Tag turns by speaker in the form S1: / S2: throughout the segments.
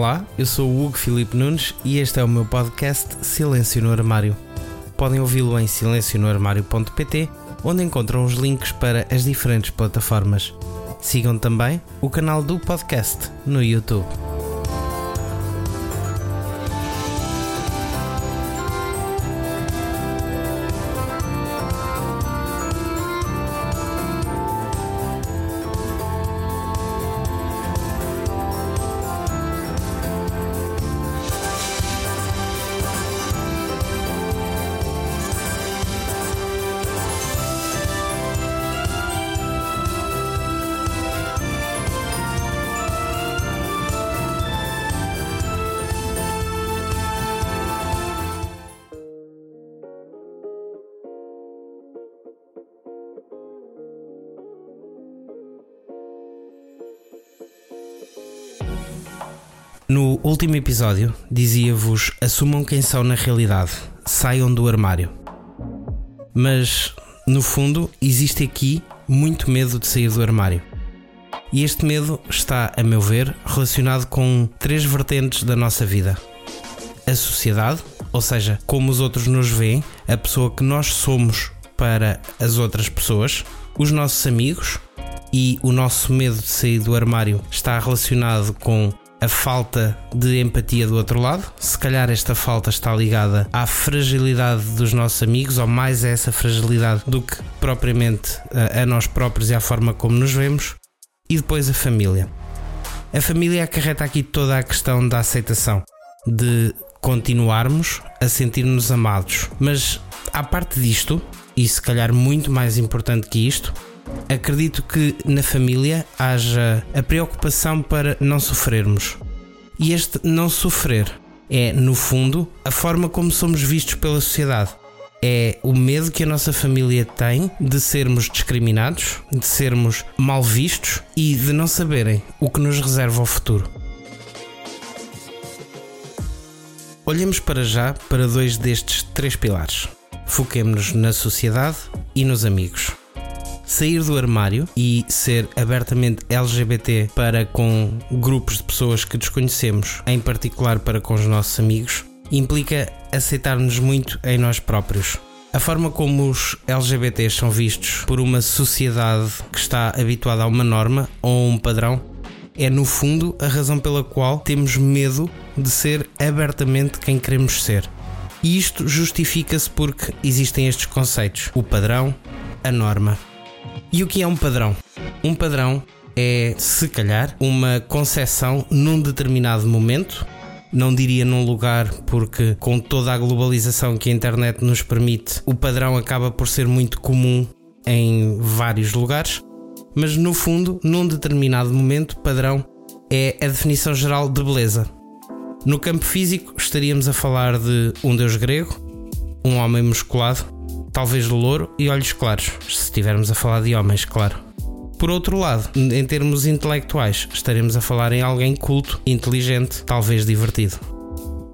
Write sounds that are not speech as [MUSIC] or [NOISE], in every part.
S1: Olá, eu sou o Hugo Filipe Nunes e este é o meu podcast Silêncio no Armário. Podem ouvi-lo em silencionoarmário.pt, onde encontram os links para as diferentes plataformas. Sigam também o canal do podcast no YouTube. No último episódio, dizia-vos: assumam quem são na realidade, saiam do armário. Mas, no fundo, existe aqui muito medo de sair do armário. E este medo está, a meu ver, relacionado com três vertentes da nossa vida: a sociedade, ou seja, como os outros nos veem, a pessoa que nós somos para as outras pessoas, os nossos amigos, e o nosso medo de sair do armário está relacionado com a falta de empatia do outro lado. Se calhar esta falta está ligada à fragilidade dos nossos amigos, ou mais a essa fragilidade do que propriamente a, a nós próprios e à forma como nos vemos. E depois a família. A família acarreta aqui toda a questão da aceitação, de continuarmos a sentir-nos amados. Mas à parte disto, e se calhar muito mais importante que isto, acredito que na família haja a preocupação para não sofrermos. E este não sofrer é, no fundo, a forma como somos vistos pela sociedade. É o medo que a nossa família tem de sermos discriminados, de sermos mal vistos e de não saberem o que nos reserva o futuro. Olhemos para já para dois destes três pilares. Foquemos-nos na sociedade e nos amigos sair do armário e ser abertamente LGBT para com grupos de pessoas que desconhecemos, em particular para com os nossos amigos, implica aceitar-nos muito em nós próprios. A forma como os LGBTs são vistos por uma sociedade que está habituada a uma norma ou um padrão é, no fundo, a razão pela qual temos medo de ser abertamente quem queremos ser. E isto justifica-se porque existem estes conceitos: o padrão, a norma. E o que é um padrão? Um padrão é, se calhar, uma concepção num determinado momento. Não diria num lugar, porque com toda a globalização que a internet nos permite, o padrão acaba por ser muito comum em vários lugares. Mas no fundo, num determinado momento, padrão é a definição geral de beleza. No campo físico, estaríamos a falar de um deus grego, um homem musculado, talvez louro e olhos claros, se estivermos a falar de homens, claro. Por outro lado, em termos intelectuais, estaremos a falar em alguém culto, inteligente, talvez divertido.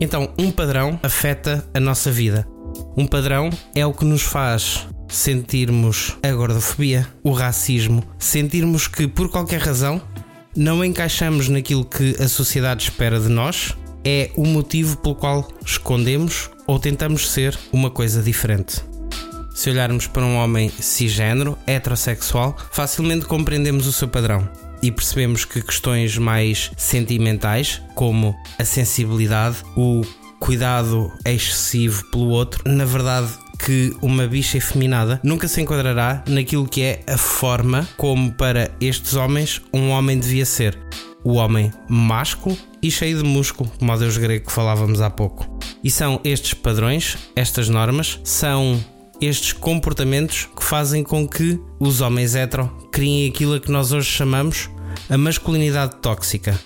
S1: Então, um padrão afeta a nossa vida. Um padrão é o que nos faz sentirmos a gordofobia, o racismo, sentirmos que por qualquer razão não encaixamos naquilo que a sociedade espera de nós, é o motivo pelo qual escondemos ou tentamos ser uma coisa diferente. Se olharmos para um homem cisgênero, heterossexual, facilmente compreendemos o seu padrão e percebemos que questões mais sentimentais, como a sensibilidade, o cuidado excessivo pelo outro, na verdade que uma bicha efeminada nunca se enquadrará naquilo que é a forma como para estes homens um homem devia ser. O homem másculo e cheio de músculo, como o deus grego que falávamos há pouco. E são estes padrões, estas normas, são estes comportamentos que fazem com que os homens hetero criem aquilo a que nós hoje chamamos a masculinidade tóxica.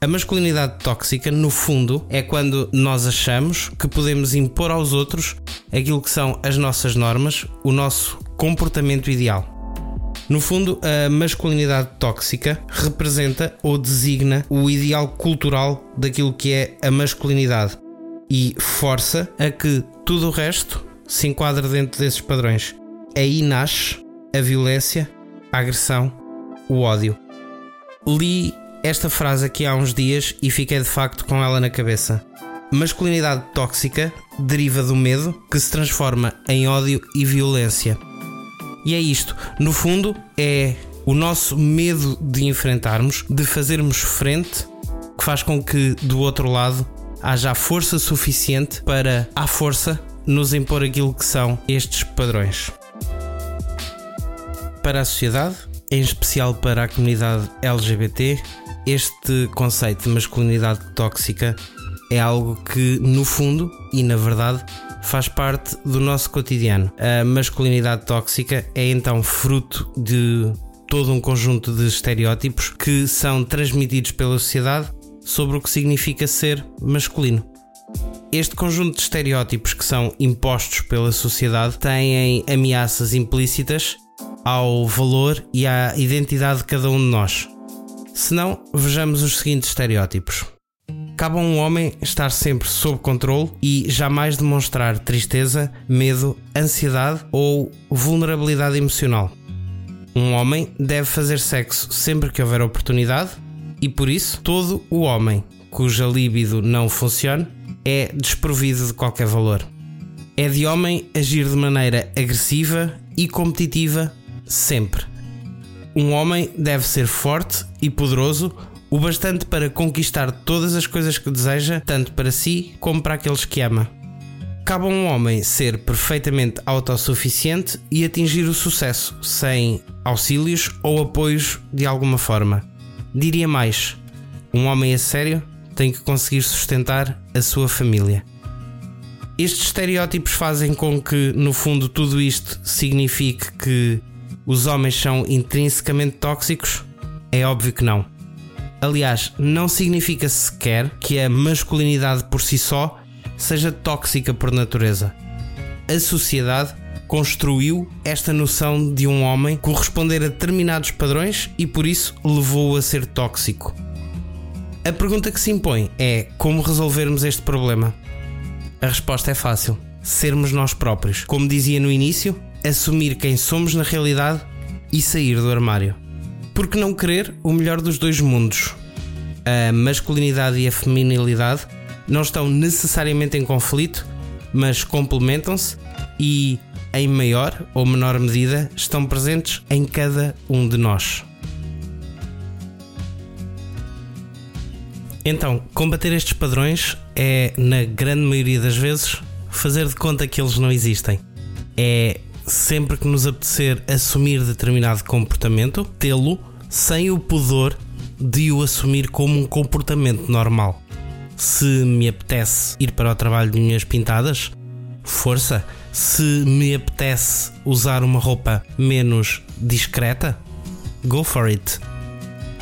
S1: A masculinidade tóxica, no fundo, é quando nós achamos que podemos impor aos outros aquilo que são as nossas normas, o nosso comportamento ideal. No fundo, a masculinidade tóxica representa ou designa o ideal cultural daquilo que é a masculinidade e força a que tudo o resto se enquadra dentro desses padrões. Aí nasce a violência, a agressão, o ódio. Li esta frase aqui há uns dias e fiquei de facto com ela na cabeça. Masculinidade tóxica deriva do medo que se transforma em ódio e violência. E é isto, no fundo, é o nosso medo de enfrentarmos, de fazermos frente, que faz com que do outro lado haja força suficiente para, à força, nos impor aquilo que são estes padrões. Para a sociedade, em especial para a comunidade LGBT, este conceito de masculinidade tóxica é algo que, no fundo e na verdade, faz parte do nosso cotidiano. A masculinidade tóxica é então fruto de todo um conjunto de estereótipos que são transmitidos pela sociedade sobre o que significa ser masculino. Este conjunto de estereótipos que são impostos pela sociedade têm ameaças implícitas ao valor e à identidade de cada um de nós. Se não, vejamos os seguintes estereótipos. Cabe a um homem estar sempre sob controle e jamais demonstrar tristeza, medo, ansiedade ou vulnerabilidade emocional. Um homem deve fazer sexo sempre que houver oportunidade e por isso todo o homem cuja libido não funcione é desprovido de qualquer valor. É de homem agir de maneira agressiva e competitiva sempre. Um homem deve ser forte e poderoso o bastante para conquistar todas as coisas que deseja, tanto para si como para aqueles que ama. Cabe a um homem ser perfeitamente autossuficiente e atingir o sucesso sem auxílios ou apoios de alguma forma. Diria mais: um homem a sério tem que conseguir sustentar a sua família. Estes estereótipos fazem com que, no fundo, tudo isto signifique que os homens são intrinsecamente tóxicos? É óbvio que não. Aliás, não significa sequer que a masculinidade por si só seja tóxica por natureza. A sociedade construiu esta noção de um homem corresponder a determinados padrões e por isso levou-o a ser tóxico. A pergunta que se impõe é como resolvermos este problema? A resposta é fácil: sermos nós próprios. Como dizia no início, assumir quem somos na realidade e sair do armário. Por que não querer o melhor dos dois mundos? A masculinidade e a feminilidade não estão necessariamente em conflito, mas complementam-se e, em maior ou menor medida, estão presentes em cada um de nós. Então, combater estes padrões é, na grande maioria das vezes, fazer de conta que eles não existem. É sempre que nos apetecer assumir determinado comportamento, tê-lo sem o pudor de o assumir como um comportamento normal. Se me apetece ir para o trabalho de unhas pintadas, força. Se me apetece usar uma roupa menos discreta, go for it.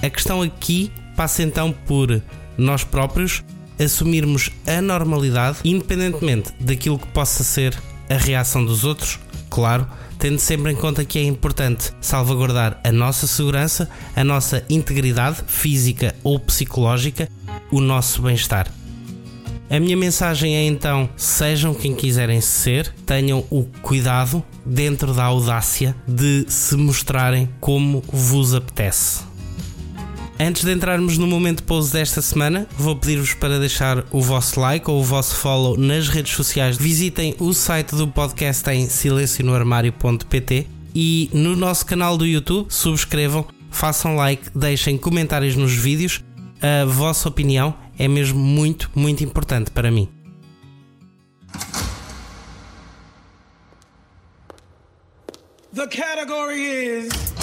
S1: A questão aqui passa então por nós próprios assumirmos a normalidade, independentemente daquilo que possa ser a reação dos outros claro, tendo sempre em conta que é importante salvaguardar a nossa segurança, a nossa integridade física ou psicológica, o nosso bem-estar. A minha mensagem é então: sejam quem quiserem ser, tenham o cuidado, dentro da audácia, de se mostrarem como vos apetece. Antes de entrarmos no momento pose desta semana, vou pedir-vos para deixar o vosso like ou o vosso follow nas redes sociais. Visitem o site do podcast em silencionoarmário.pt e no nosso canal do YouTube, subscrevam, façam like, deixem comentários nos vídeos. A vossa opinião é mesmo muito, muito importante para mim. The category is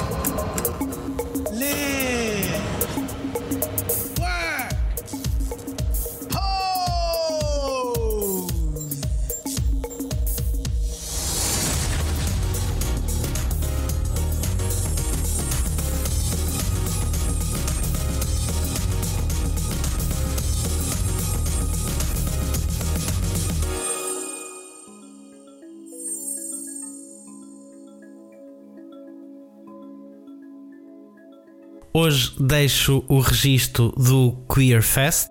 S1: Hoje deixo o registro do Queer Fest,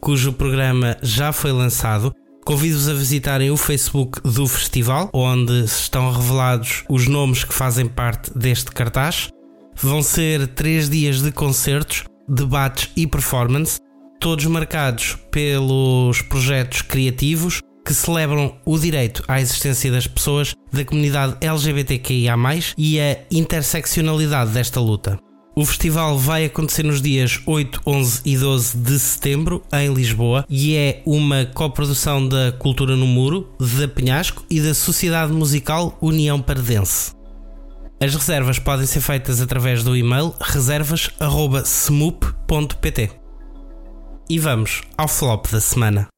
S1: cujo programa já foi lançado. Convido-vos a visitarem o Facebook do festival, onde estão revelados os nomes que fazem parte deste cartaz. Vão ser três dias de concertos debates e performance, todos marcados pelos projetos criativos que celebram o direito à existência das pessoas da comunidade LGBTQIA, e a interseccionalidade desta luta. O festival vai acontecer nos dias 8, 11 e 12 de setembro em Lisboa e é uma coprodução da Cultura no Muro, da Penhasco e da Sociedade Musical União Pardense. As reservas podem ser feitas através do e-mail reservas.smup.pt. E vamos ao flop da semana.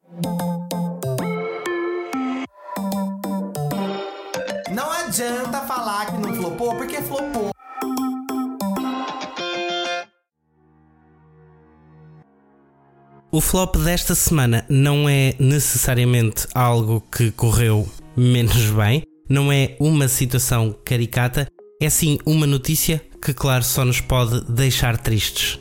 S2: Não adianta falar que não flopou, porque flopou.
S1: O flop desta semana não é necessariamente algo que correu menos [LAUGHS] bem, não é uma situação caricata, é sim uma notícia que, claro, só nos pode deixar tristes.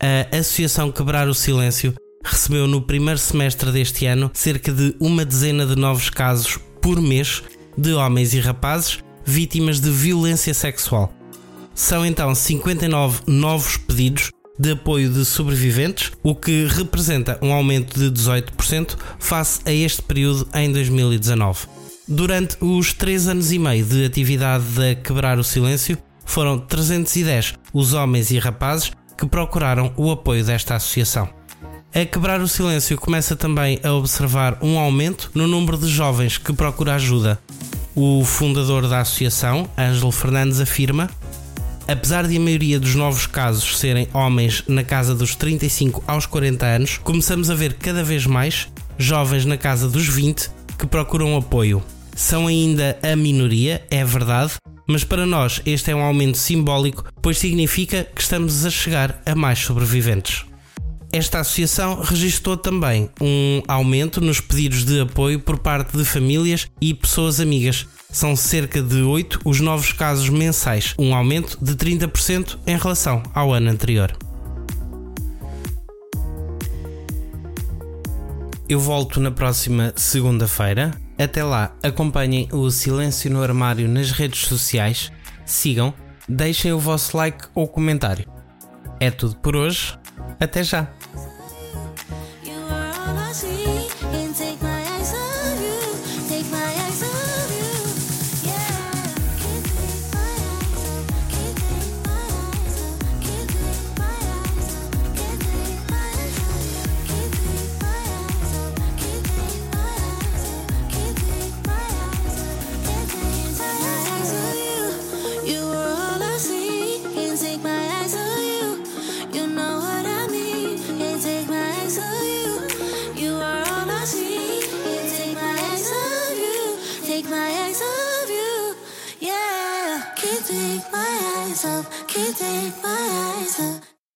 S1: A Associação Quebrar o Silêncio recebeu no primeiro semestre deste ano cerca de uma dezena de novos casos por mês de homens e rapazes vítimas de violência sexual. São então 59 novos pedidos de apoio de sobreviventes, o que representa um aumento de 18% face a este período em 2019. Durante os três anos e meio de atividade da Quebrar o Silêncio, foram 310 os homens e rapazes que procuraram o apoio desta associação. A Quebrar o Silêncio começa também a observar um aumento no número de jovens que procura ajuda. O fundador da associação, Ângelo Fernandes, afirma Apesar de a maioria dos novos casos serem homens na casa dos 35 aos 40 anos, começamos a ver cada vez mais jovens na casa dos 20 que procuram apoio. São ainda a minoria, é verdade, mas para nós este é um aumento simbólico, pois significa que estamos a chegar a mais sobreviventes. Esta associação registrou também um aumento nos pedidos de apoio por parte de famílias e pessoas amigas, são cerca de 8 os novos casos mensais, um aumento de 30% em relação ao ano anterior. Eu volto na próxima segunda-feira. Até lá, acompanhem o Silêncio no Armário nas redes sociais, sigam, deixem o vosso like ou comentário. É tudo por hoje. Até já!